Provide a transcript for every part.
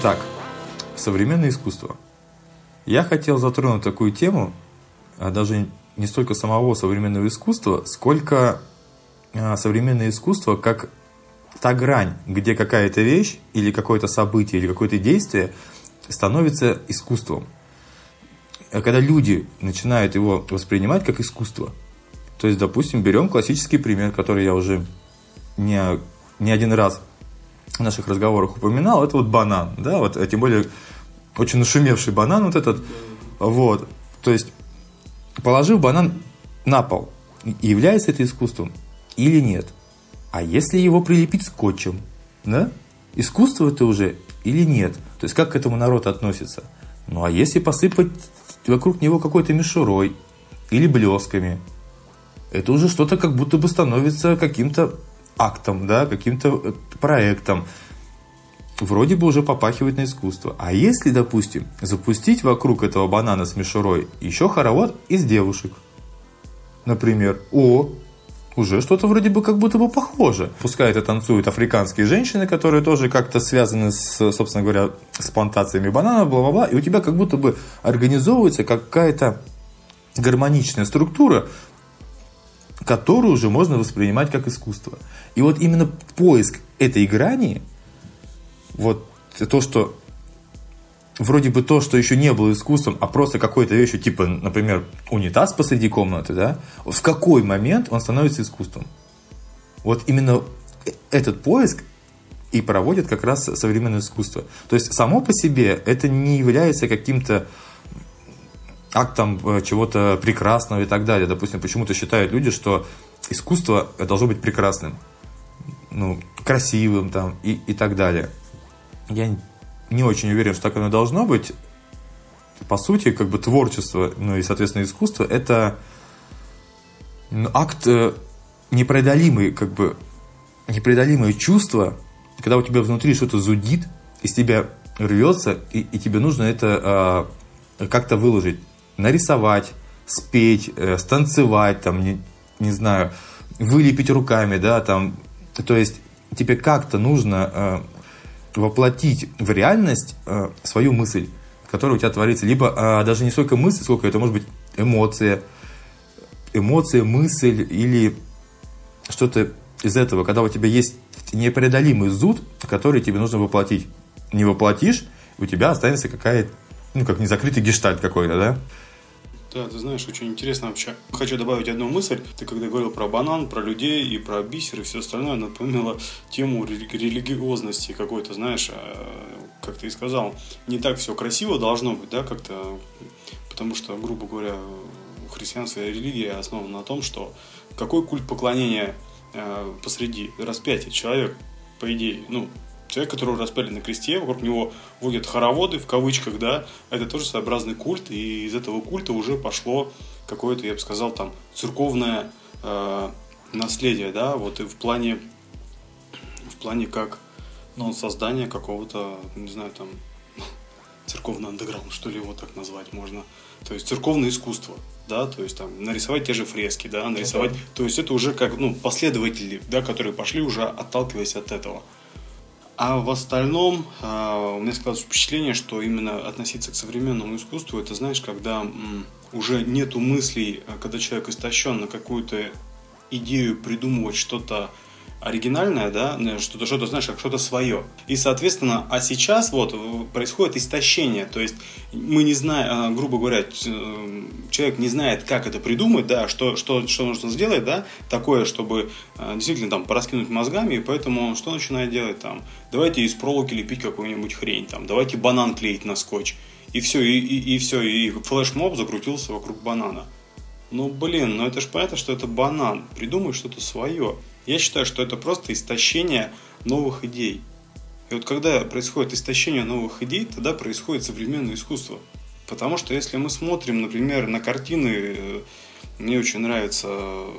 Итак, современное искусство. Я хотел затронуть такую тему, а даже не столько самого современного искусства, сколько а, современное искусство как та грань, где какая-то вещь или какое-то событие или какое-то действие становится искусством. Когда люди начинают его воспринимать как искусство. То есть, допустим, берем классический пример, который я уже не, не один раз в наших разговорах упоминал, это вот банан, да, вот, а тем более очень нашумевший банан вот этот, вот, то есть, положив банан на пол, является это искусством или нет? А если его прилепить скотчем, да? Искусство это уже или нет? То есть как к этому народ относится? Ну а если посыпать вокруг него какой-то мишурой или блесками, это уже что-то как будто бы становится каким-то актом, да, каким-то э, проектом. Вроде бы уже попахивает на искусство. А если, допустим, запустить вокруг этого банана с мишурой еще хоровод из девушек, например, о, уже что-то вроде бы как будто бы похоже. Пускай это танцуют африканские женщины, которые тоже как-то связаны с, собственно говоря, с плантациями бананов, бла-бла-бла, и у тебя как будто бы организовывается какая-то гармоничная структура, которую уже можно воспринимать как искусство. И вот именно поиск этой грани, вот то, что вроде бы то, что еще не было искусством, а просто какой-то вещью, типа, например, унитаз посреди комнаты, да, в какой момент он становится искусством? Вот именно этот поиск и проводит как раз современное искусство. То есть само по себе это не является каким-то актом э, чего-то прекрасного и так далее. Допустим, почему-то считают люди, что искусство должно быть прекрасным, ну, красивым там и, и так далее. Я не очень уверен, что так оно должно быть. По сути, как бы творчество, ну и, соответственно, искусство – это ну, акт э, непреодолимый, как бы непреодолимое чувство, когда у тебя внутри что-то зудит, из тебя рвется, и, и тебе нужно это э, как-то выложить, нарисовать, спеть, э, станцевать, там, не, не знаю, вылепить руками, да, там, то есть тебе как-то нужно э, воплотить в реальность э, свою мысль, которая у тебя творится. Либо э, даже не столько мысль, сколько это может быть эмоция, эмоция, мысль или что-то из этого, когда у тебя есть непреодолимый зуд, который тебе нужно воплотить. Не воплотишь, у тебя останется какая-то, ну, как незакрытый гештальт какой-то, да? Да, ты знаешь, очень интересно вообще. Хочу добавить одну мысль. Ты когда говорил про банан, про людей и про бисер и все остальное, напомнила тему религиозности какой-то, знаешь, а, как ты и сказал, не так все красиво должно быть, да, как-то, потому что, грубо говоря, христианская религия основана на том, что какой культ поклонения а, посреди распятия человек, по идее, ну, человек, которого распяли на кресте, вокруг него водят хороводы, в кавычках, да, это тоже своеобразный культ, и из этого культа уже пошло какое-то, я бы сказал, там, церковное э, наследие, да, вот и в плане, в плане как, ну, создания какого-то, не знаю, там, церковный андеграунд, что ли его так назвать можно, то есть церковное искусство, да, то есть там нарисовать те же фрески, да, нарисовать, okay. то есть это уже как, ну, последователи, да, которые пошли уже отталкиваясь от этого. А в остальном а, у меня складывается впечатление, что именно относиться к современному искусству, это знаешь, когда уже нету мыслей, а, когда человек истощен на какую-то идею придумывать что-то оригинальное, да, что-то, что-то, знаешь, как что-то свое. И, соответственно, а сейчас вот происходит истощение, то есть мы не знаем, а, грубо говоря, э, человек не знает, как это придумать, да, что, что, что нужно сделать, да, такое, чтобы а, действительно там пораскинуть мозгами, и поэтому что начинает делать там? Давайте из проволоки лепить какую-нибудь хрень, там, давайте банан клеить на скотч. И все, и, и, и все, и флешмоб закрутился вокруг банана. Ну, блин, ну это же понятно, что это банан. Придумай что-то свое. Я считаю, что это просто истощение новых идей. И вот когда происходит истощение новых идей, тогда происходит современное искусство. Потому что если мы смотрим, например, на картины, э, мне очень нравится э,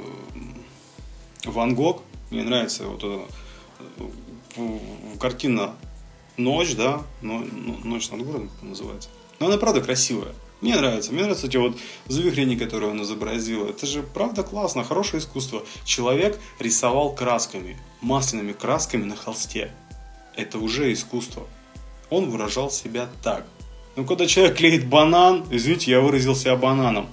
Ван Гог, мне нравится вот э, картина «Ночь», да, «Ночь над городом», называется. Но она правда красивая. Мне нравится. Мне нравятся эти вот завихрения, которые он изобразил. Это же правда классно, хорошее искусство. Человек рисовал красками, масляными красками на холсте. Это уже искусство. он выражал себя так. Ну, когда человек клеит банан, извините, я выразил себя бананом.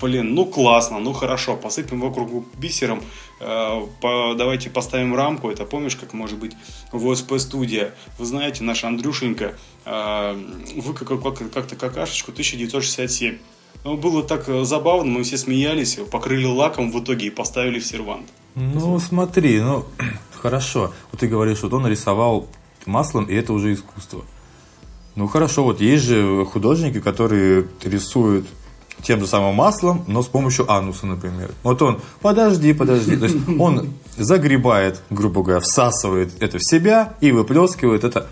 Блин, ну классно, ну хорошо, посыпем вокруг бисером, э, по, давайте поставим рамку, это помнишь, как может быть в ОСП студия. Вы знаете, наш Андрюшенька э, выкакал как-то какашечку 1967. Ну, было так э, забавно, мы все смеялись, покрыли лаком в итоге и поставили в сервант. Ну, смотри, ну, хорошо. Вот ты говоришь, вот он рисовал маслом, и это уже искусство. Ну, хорошо, вот есть же художники, которые рисуют тем же самым маслом, но с помощью ануса, например. Вот он, подожди, подожди. То есть он загребает, грубо говоря, всасывает это в себя и выплескивает это.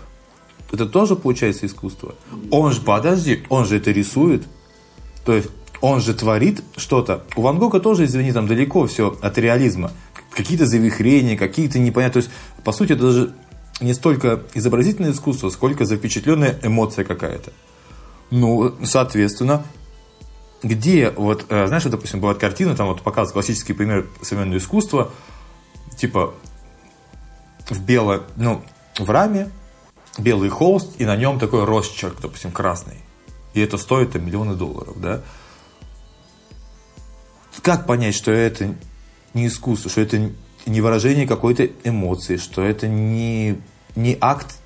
Это тоже получается искусство. Он же, подожди, он же это рисует. То есть он же творит что-то. У Ван Гога тоже, извини, там далеко все от реализма. Какие-то завихрения, какие-то непонятные. То есть, по сути, это даже не столько изобразительное искусство, сколько запечатленная эмоция какая-то. Ну, соответственно, где вот, э, знаешь, вот, допустим, бывает картина, там вот показывают классический пример современного искусства, типа в бело, ну, в раме белый холст, и на нем такой росчерк, допустим, красный. И это стоит там, миллионы долларов, да? Как понять, что это не искусство, что это не выражение какой-то эмоции, что это не, не акт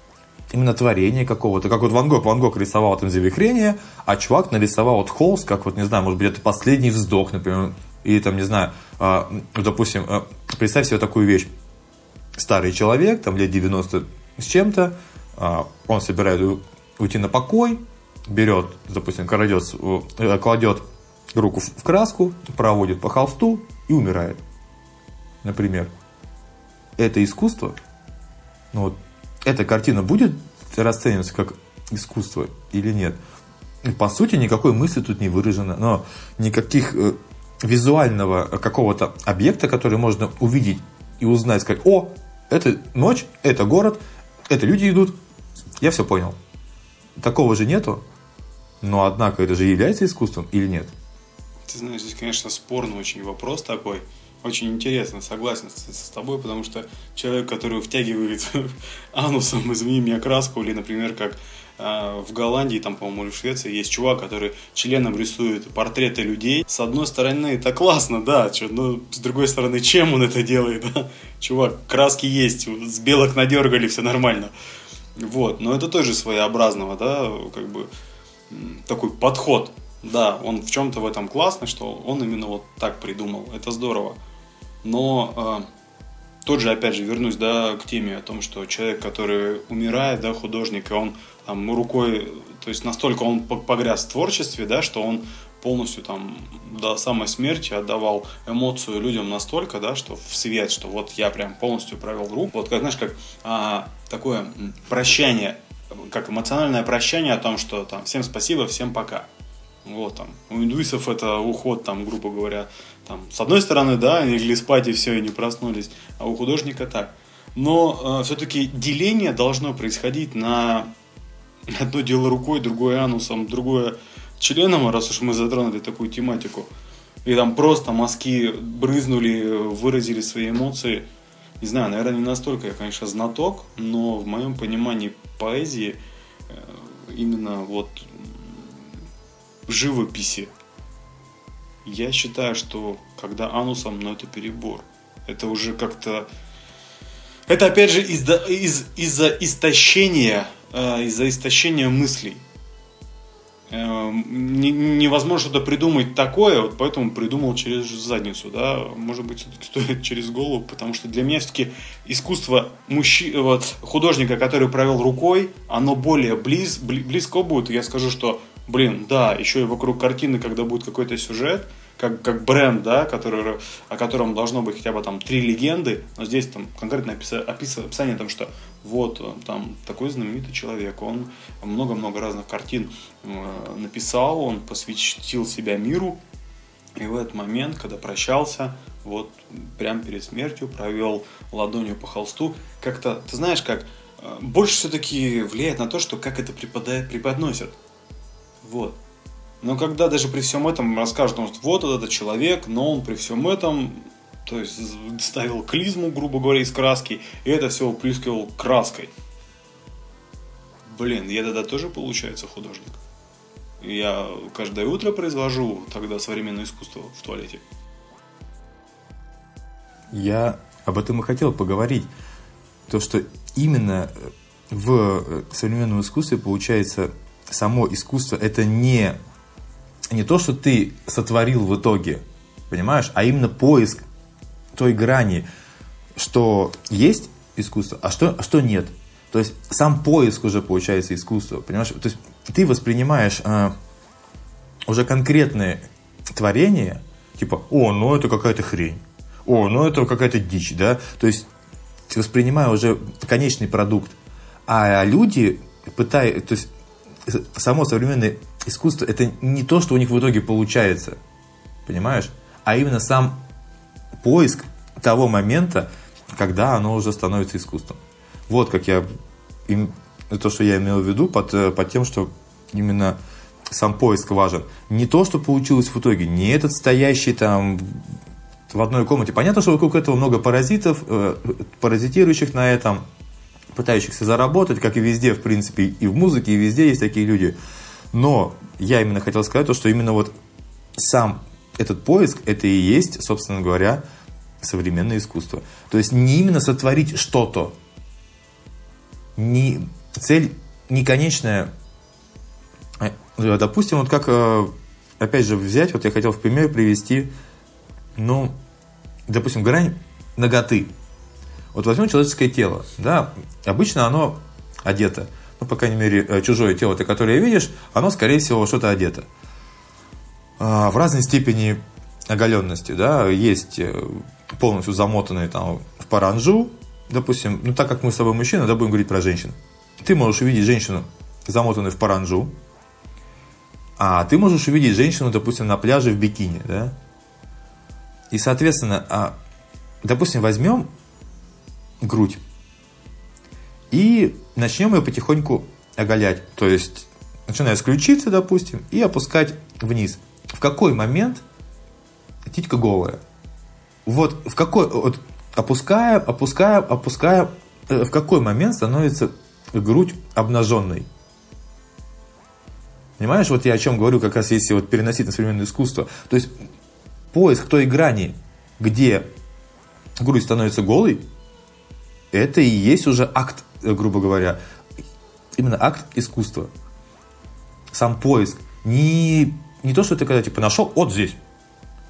именно творения какого-то. Как вот Ван Гог. Ван Гог рисовал там завихрение, а чувак нарисовал вот холст, как вот, не знаю, может быть, это последний вздох, например. Или там, не знаю, э, допустим, э, представь себе такую вещь. Старый человек, там лет 90 с чем-то, э, он собирает уйти на покой, берет, допустим, кладет, э, кладет руку в краску, проводит по холсту и умирает. Например. Это искусство? Ну вот, эта картина будет расцениваться как искусство или нет? По сути, никакой мысли тут не выражено, но никаких э, визуального какого-то объекта, который можно увидеть и узнать, сказать, о, это ночь, это город, это люди идут, я все понял. Такого же нету, но однако это же является искусством или нет? Ты знаешь, здесь, конечно, спорный очень вопрос такой. Очень интересно, согласен с, с тобой, потому что человек, который втягивает анусом, извини меня, краску, или, например, как э, в Голландии, там, по-моему, или в Швеции, есть чувак, который членом рисует портреты людей. С одной стороны, это классно, да, но с другой стороны, чем он это делает? Чувак, краски есть, с белок надергали, все нормально. Вот, но это тоже своеобразного, да, как бы такой подход. Да, он в чем-то в этом классный, что он именно вот так придумал. Это здорово. Но э, тот же, опять же, вернусь да, к теме о том, что человек, который умирает, да, художник, и он там рукой, то есть настолько он погряз в творчестве, да, что он полностью там до самой смерти отдавал эмоцию людям настолько, да, что в свет, что вот я прям полностью провел руку. Вот как, знаешь, как а, такое прощание, как эмоциональное прощание о том, что там всем спасибо, всем пока. Вот там. У индуисов это уход, там, грубо говоря, там, с одной стороны, да, они легли спать и все, и не проснулись, а у художника так. Но э, все-таки деление должно происходить на одно дело рукой, другое анусом, другое членом, раз уж мы затронули такую тематику. И там просто мазки брызнули, выразили свои эмоции. Не знаю, наверное, не настолько я, конечно, знаток, но в моем понимании поэзии э, именно вот в живописи я считаю, что когда анусом, ну это перебор. Это уже как-то... Это опять же из-за из, из истощения, э, из-за истощения мыслей. Э, не, невозможно что-то придумать такое, вот поэтому придумал через задницу, да, может быть, все-таки стоит через голову, потому что для меня все-таки искусство мужчи, вот, художника, который провел рукой, оно более близ, близко будет, я скажу, что блин, да, еще и вокруг картины, когда будет какой-то сюжет, как, как бренд, да, который, о котором должно быть хотя бы там три легенды, но здесь там конкретно описание, описание там, что вот э, там такой знаменитый человек, он много-много разных картин э, написал, он посвятил себя миру, и в этот момент, когда прощался, вот прямо перед смертью провел ладонью по холсту, как-то, ты знаешь, как э, больше все-таки влияет на то, что как это преподает, преподносят. Вот. Но когда даже при всем этом расскажут, вот этот человек, но он при всем этом, то есть ставил клизму, грубо говоря, из краски, и это все уплескивал краской. блин, я тогда тоже, получается, художник. Я каждое утро произвожу тогда современное искусство в туалете. Я об этом и хотел поговорить. То, что именно в современном искусстве получается само искусство это не, не то, что ты сотворил в итоге, понимаешь, а именно поиск той грани, что есть искусство, а что, а что нет. То есть сам поиск уже получается искусство, понимаешь? То есть ты воспринимаешь а, уже конкретные творения, типа, о, ну это какая-то хрень, о, ну это какая-то дичь, да? То есть ты воспринимаешь уже конечный продукт, а люди пытаются, то есть само современное искусство это не то, что у них в итоге получается, понимаешь? А именно сам поиск того момента, когда оно уже становится искусством. Вот как я им, то, что я имел в виду под, э, под тем, что именно сам поиск важен. Не то, что получилось в итоге, не этот стоящий там в одной комнате. Понятно, что вокруг этого много паразитов, э, паразитирующих на этом, пытающихся заработать, как и везде, в принципе, и в музыке, и везде есть такие люди. Но я именно хотел сказать то, что именно вот сам этот поиск, это и есть, собственно говоря, современное искусство. То есть не именно сотворить что-то, не, цель не конечная. А, допустим, вот как, э, опять же, взять, вот я хотел в пример привести, ну, допустим, грань ноготы. Вот возьмем человеческое тело, да, обычно оно одето, ну, по крайней мере, э, чужое тело, ты которое видишь, оно, скорее всего, что-то одето. А, в разной степени оголенности, да, есть э, полностью замотанные там в паранжу, допустим, ну так как мы с тобой мужчины, да, будем говорить про женщин. Ты можешь увидеть женщину, замотанную в паранжу, а ты можешь увидеть женщину, допустим, на пляже в бикини, да. И, соответственно, а, допустим, возьмем грудь и начнем ее потихоньку оголять. То есть, начиная с ключицы, допустим, и опускать вниз. В какой момент титька голая? Вот в какой, вот опускаем, опускаем, опускаем, э, в какой момент становится грудь обнаженной? Понимаешь, вот я о чем говорю, как раз если вот переносить на современное искусство. То есть поиск той грани, где грудь становится голой, это и есть уже акт, грубо говоря, именно акт искусства. Сам поиск. Не, не то, что ты когда типа нашел, вот здесь,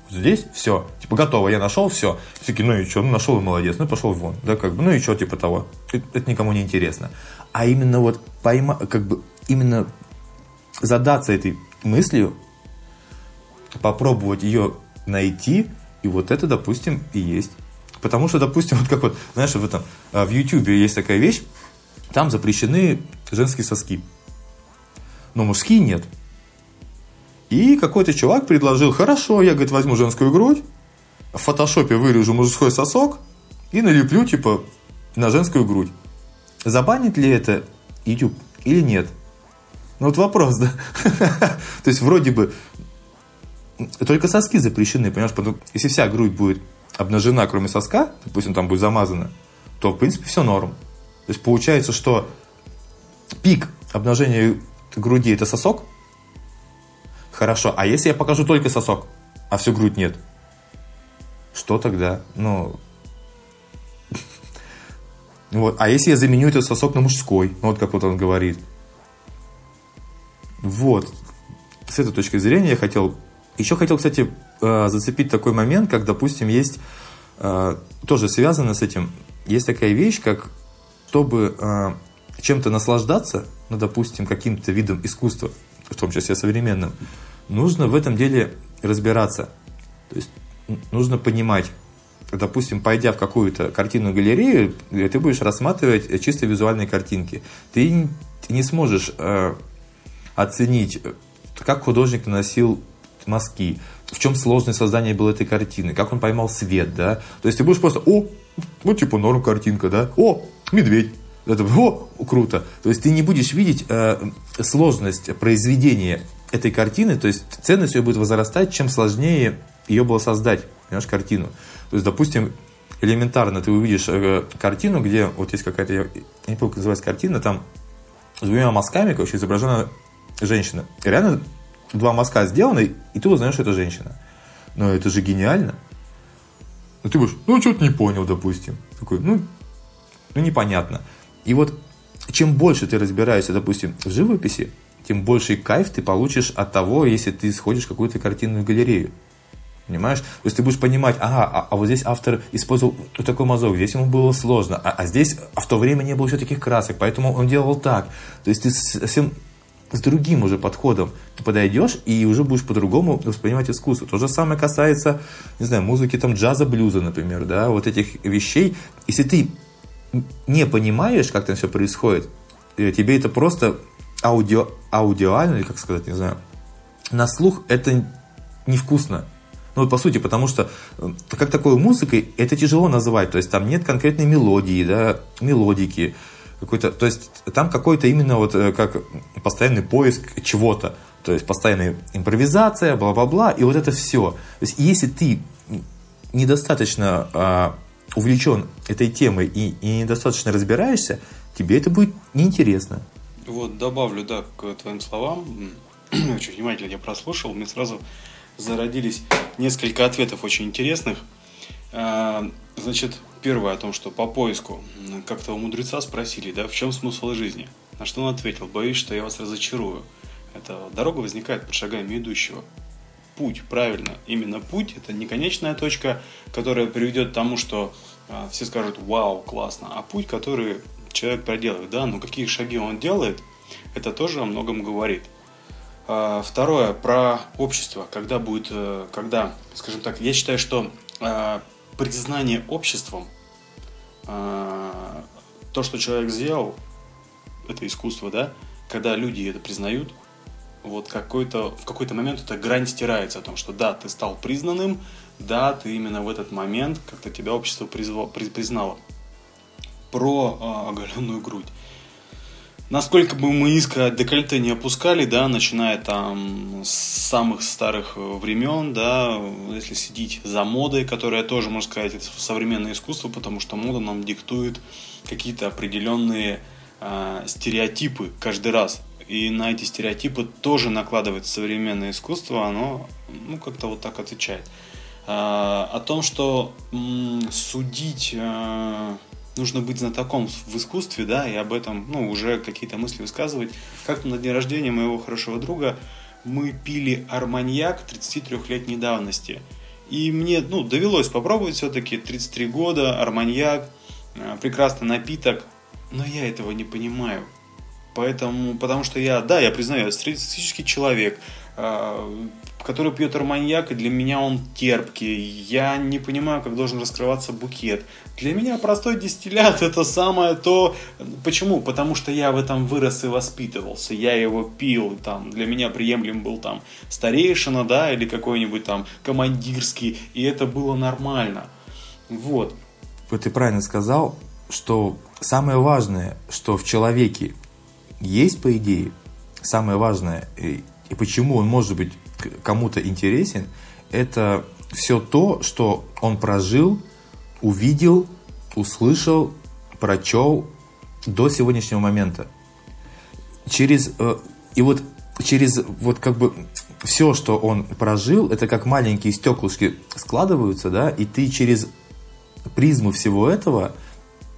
здесь все, типа готово, я нашел все. Все такие, ну и что, ну нашел и молодец, ну пошел вон, да, как бы, ну и что, типа того. Это, это никому не интересно. А именно вот пойма, как бы, именно задаться этой мыслью, попробовать ее найти, и вот это, допустим, и есть. Потому что, допустим, вот как вот, знаешь, в этом, а, в YouTube есть такая вещь, там запрещены женские соски. Но мужские нет. И какой-то чувак предложил, хорошо, я, говорит, возьму женскую грудь, в фотошопе вырежу мужской сосок и налеплю, типа, на женскую грудь. Забанит ли это YouTube или нет? Ну вот вопрос, да? То есть вроде бы только соски запрещены, понимаешь? Потому, если вся грудь будет обнажена, кроме соска, допустим, там будет замазана, то, в принципе, все норм. То есть получается, что пик обнажения груди – это сосок, Хорошо, а если я покажу только сосок, а всю грудь нет? Что тогда? Ну, вот. А если я заменю этот сосок на мужской? Ну, вот как вот он говорит. Вот. С этой точки зрения я хотел... Еще хотел, кстати, э, зацепить такой момент, как, допустим, есть... Э, тоже связано с этим. Есть такая вещь, как чтобы э, чем-то наслаждаться, ну, допустим, каким-то видом искусства, в том числе современным, нужно в этом деле разбираться. То есть нужно понимать, допустим, пойдя в какую-то картинную галерею, ты будешь рассматривать чисто визуальные картинки. Ты, ты не сможешь э, оценить, как художник наносил мазки, в чем сложность создания было этой картины, как он поймал свет, да. То есть ты будешь просто, о, ну типа норм картинка, да, о, медведь, это, о, круто. То есть ты не будешь видеть э, сложность произведения этой картины, то есть ценность ее будет возрастать, чем сложнее ее было создать, понимаешь, картину. То есть, допустим, элементарно ты увидишь э, картину, где вот есть какая-то, я не помню, как называется картина, там с двумя мазками, короче, изображена женщина. Реально два мазка сделаны, и ты узнаешь, что это женщина. Но это же гениально. Ну ты будешь, ну что-то не понял, допустим. Такой, ну, ну непонятно. И вот чем больше ты разбираешься, допустим, в живописи, тем больший кайф ты получишь от того, если ты сходишь в какую-то картинную галерею. Понимаешь? То есть ты будешь понимать, ага, а, а вот здесь автор использовал вот такой мазок, здесь ему было сложно, а, а здесь в то время не было еще таких красок, поэтому он делал так. То есть ты совсем с другим уже подходом ты подойдешь и уже будешь по-другому воспринимать искусство. То же самое касается, не знаю, музыки там джаза, блюза, например, да, вот этих вещей. Если ты не понимаешь, как там все происходит, э, тебе это просто аудио, аудиально, или как сказать, не знаю, на слух это невкусно. Ну, вот по сути, потому что э, как такой музыкой это тяжело называть. То есть там нет конкретной мелодии, да, мелодики. Какой-то, то есть там какой-то именно вот э, как постоянный поиск чего-то. То есть постоянная импровизация, бла-бла-бла, и вот это все. То есть если ты недостаточно а, увлечен этой темой и, и недостаточно разбираешься, тебе это будет неинтересно. Вот добавлю, да, к твоим словам. Очень внимательно я прослушал. Мне сразу зародились несколько ответов очень интересных. А, значит, первое о том, что по поиску как-то у мудреца спросили, да, в чем смысл жизни? На что он ответил, боюсь, что я вас разочарую. Это дорога возникает под шагами идущего. Путь, правильно, именно путь – это не конечная точка, которая приведет к тому, что а, все скажут «Вау, классно», а путь, который человек проделывает, да, но какие шаги он делает, это тоже о многом говорит. А, второе, про общество. Когда будет, э, когда, скажем так, я считаю, что признание обществом, а, то, что человек сделал, это искусство, да, когда люди это признают, вот какой-то, в какой-то момент эта грань стирается о том, что да, ты стал признанным, да, ты именно в этот момент как-то тебя общество призвало, признало. Про э, оголенную грудь насколько бы мы низко декольте не опускали, да, начиная там с самых старых времен, да, если следить за модой, которая тоже, можно сказать, это современное искусство, потому что мода нам диктует какие-то определенные э, стереотипы каждый раз. И на эти стереотипы тоже накладывается современное искусство, оно ну, как-то вот так отвечает. Э, о том, что м, судить э, нужно быть знатоком в искусстве, да, и об этом, ну, уже какие-то мысли высказывать. Как-то на день рождения моего хорошего друга мы пили арманьяк 33-летней давности. И мне, ну, довелось попробовать все-таки 33 года, арманьяк, э, прекрасный напиток, но я этого не понимаю. Поэтому, потому что я, да, я признаю, я среднестатистический человек, который пьет арманьяк, и для меня он терпкий. Я не понимаю, как должен раскрываться букет. Для меня простой дистиллят это самое то... Почему? Потому что я в этом вырос и воспитывался. Я его пил, там, для меня приемлем был там старейшина, да, или какой-нибудь там командирский, и это было нормально. Вот. Вот ты правильно сказал, что самое важное, что в человеке есть, по идее, самое важное, и, почему он может быть кому-то интересен, это все то, что он прожил, увидел, услышал, прочел до сегодняшнего момента. Через э, и вот через вот как бы все, что он прожил, это как маленькие стеклышки складываются, да, и ты через призму всего этого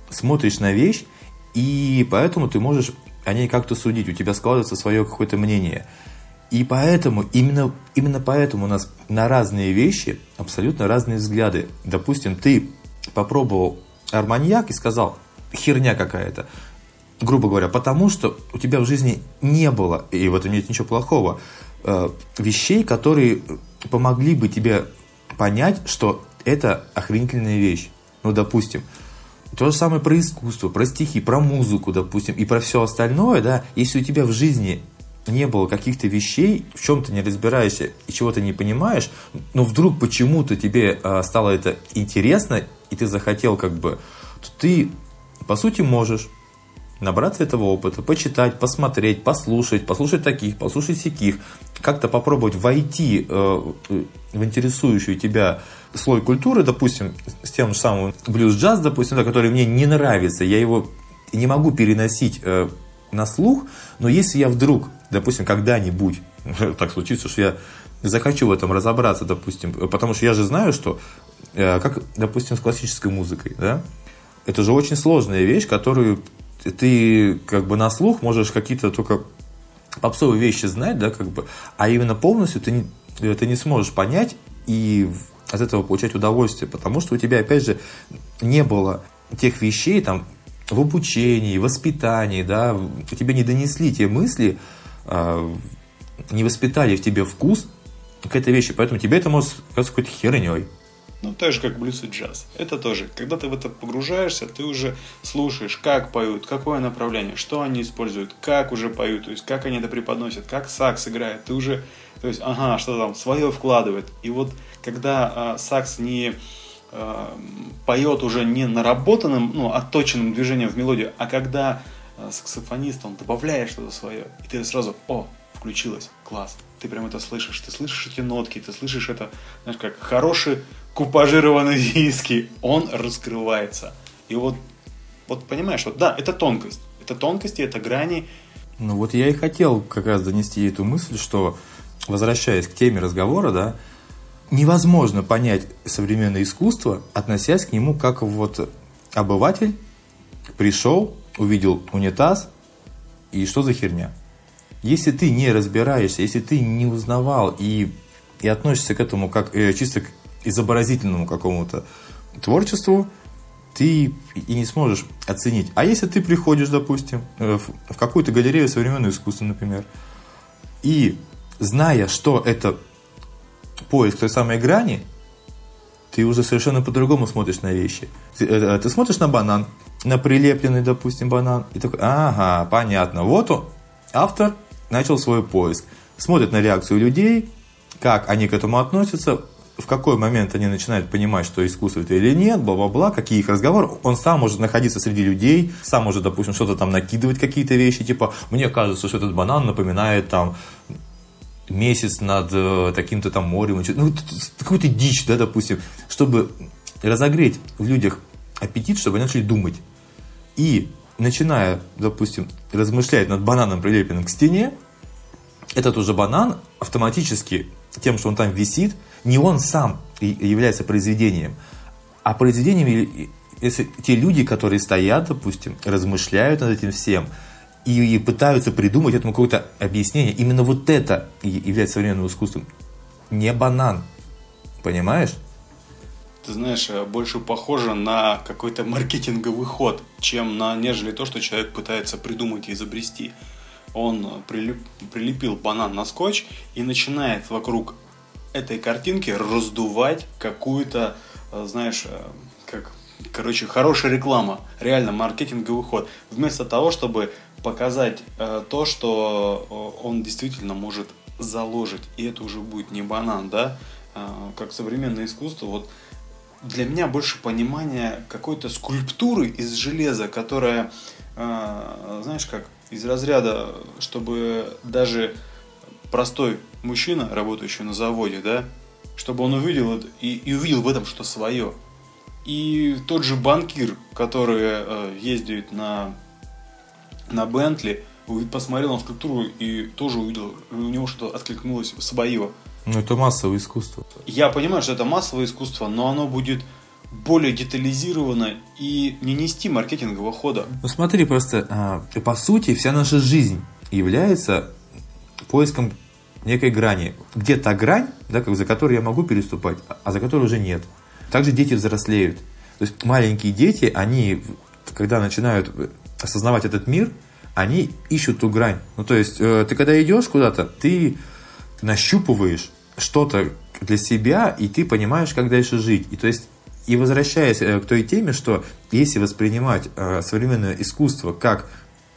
смотришь на вещь, и поэтому ты можешь о ней как-то судить, у тебя складывается свое какое-то мнение. И поэтому, именно, именно поэтому у нас на разные вещи абсолютно разные взгляды. Допустим, ты попробовал арманьяк и сказал, херня какая-то. Грубо говоря, потому что у тебя в жизни не было, и в этом нет ничего плохого, э, вещей, которые помогли бы тебе понять, что это охренительная вещь. Ну, допустим, то же самое про искусство, про стихи, про музыку, допустим, и про все остальное, да, если у тебя в жизни не было каких-то вещей, в чем ты не разбираешься и чего ты не понимаешь, но вдруг почему-то тебе а, стало это интересно, и ты захотел как бы, то ты, по сути, можешь набраться этого опыта, почитать, посмотреть, послушать, послушать таких, послушать всяких, как-то попробовать войти э, в интересующую тебя слой культуры, допустим, с тем же самым блюз-джаз, допустим, который мне не нравится, я его не могу переносить э, на слух, но если я вдруг, допустим, когда-нибудь так случится, что я захочу в этом разобраться, допустим, потому что я же знаю, что, э, как, допустим, с классической музыкой, да, это же очень сложная вещь, которую ты как бы на слух можешь какие-то только попсовые вещи знать, да, как бы, а именно полностью ты не, ты не сможешь понять и от этого получать удовольствие, потому что у тебя, опять же, не было тех вещей, там, в обучении, воспитании, да, у тебя не донесли те мысли, э, не воспитали в тебе вкус к этой вещи, поэтому тебе это может казаться какой-то херней. Ну, так же, как блюз и джаз. Это тоже. Когда ты в это погружаешься, ты уже слушаешь, как поют, какое направление, что они используют, как уже поют, то есть как они это преподносят, как сакс играет. Ты уже, то есть, ага, что там, свое вкладывает. И вот когда а, сакс не поет уже не наработанным, ну, отточенным движением в мелодию, а когда а, саксофонист, он добавляет что-то свое, и ты сразу, о, включилось, класс, ты прям это слышишь, ты слышишь эти нотки, ты слышишь это, знаешь, как хороший купажированный виски, он раскрывается. И вот, вот понимаешь, вот да, это тонкость. Это тонкости, это грани. Ну вот я и хотел как раз донести эту мысль, что, возвращаясь к теме разговора, да, невозможно понять современное искусство, относясь к нему как вот обыватель пришел, увидел унитаз, и что за херня? Если ты не разбираешься, если ты не узнавал и, и относишься к этому как э, чисто изобразительному какому-то творчеству, ты и не сможешь оценить. А если ты приходишь, допустим, э, в какую-то галерею современного искусства, например, и зная, что это поиск той самой грани, ты уже совершенно по-другому смотришь на вещи. Ты, э, ты смотришь на банан, на прилепленный, допустим, банан, и такой, ага, понятно, вот он, автор начал свой поиск. Смотрит на реакцию людей, как они к этому относятся, в какой момент они начинают понимать, что искусство это или нет, бла-бла-бла, какие их разговоры, он сам может находиться среди людей, сам может, допустим, что-то там накидывать, какие-то вещи, типа, мне кажется, что этот банан напоминает там месяц над э, таким-то там морем, ну, какую-то дичь, да, допустим, чтобы разогреть в людях аппетит, чтобы они начали думать. И начиная, допустим, размышлять над бананом, прилепленным к стене, этот уже банан автоматически тем, что он там висит, не он сам является произведением, а произведением если те люди, которые стоят, допустим, размышляют над этим всем и, и пытаются придумать этому какое-то объяснение, именно вот это является современным искусством. Не банан. Понимаешь? Ты знаешь, э, больше похоже на какой-то маркетинговый ход, чем на нежели то, что человек пытается придумать и изобрести. Он прилеп, прилепил банан на скотч и начинает вокруг этой картинки раздувать какую-то, э, знаешь, э, как, короче, хорошая реклама, реально маркетинговый ход. Вместо того, чтобы показать э, то, что он действительно может заложить, и это уже будет не банан, да, как современное искусство, вот для меня больше понимание какой-то скульптуры из железа, которая, знаешь, как из разряда, чтобы даже простой мужчина, работающий на заводе, да, чтобы он увидел это и, и увидел в этом что свое. И тот же банкир, который э, ездит на, на Бентли, посмотрел на скульптуру и тоже увидел, у него что-то откликнулось свое. Ну, это массовое искусство. Я понимаю, что это массовое искусство, но оно будет более детализировано и не нести маркетингового хода. Ну смотри, просто а, по сути вся наша жизнь является поиском некой грани. Где та грань, да, как, за которую я могу переступать, а за которую уже нет. Также дети взрослеют. То есть маленькие дети, они, когда начинают осознавать этот мир, они ищут ту грань. Ну, то есть, э, ты когда идешь куда-то, ты нащупываешь что-то для себя, и ты понимаешь, как дальше жить. И то есть, и возвращаясь э, к той теме, что если воспринимать э, современное искусство как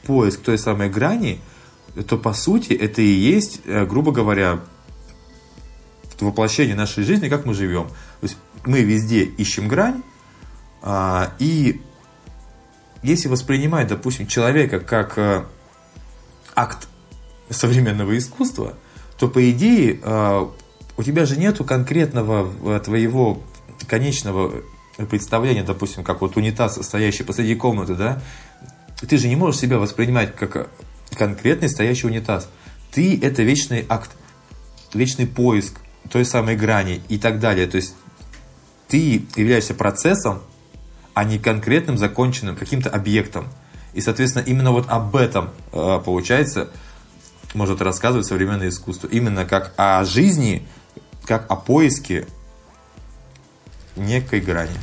поиск той самой грани, то по сути это и есть, э, грубо говоря, воплощение нашей жизни, как мы живем. То есть мы везде ищем грань, а, и если воспринимать, допустим, человека как а, акт современного искусства, то по идее а, у тебя же нету конкретного твоего конечного представления, допустим, как вот унитаз, стоящий посреди комнаты, да, ты же не можешь себя воспринимать как конкретный стоящий унитаз. Ты – это вечный акт, вечный поиск той самой грани и так далее. То есть ты являешься процессом, а не конкретным законченным каким-то объектом. И, соответственно, именно вот об этом, э, получается, может рассказывать современное искусство. Именно как о жизни, как о поиске некой грани.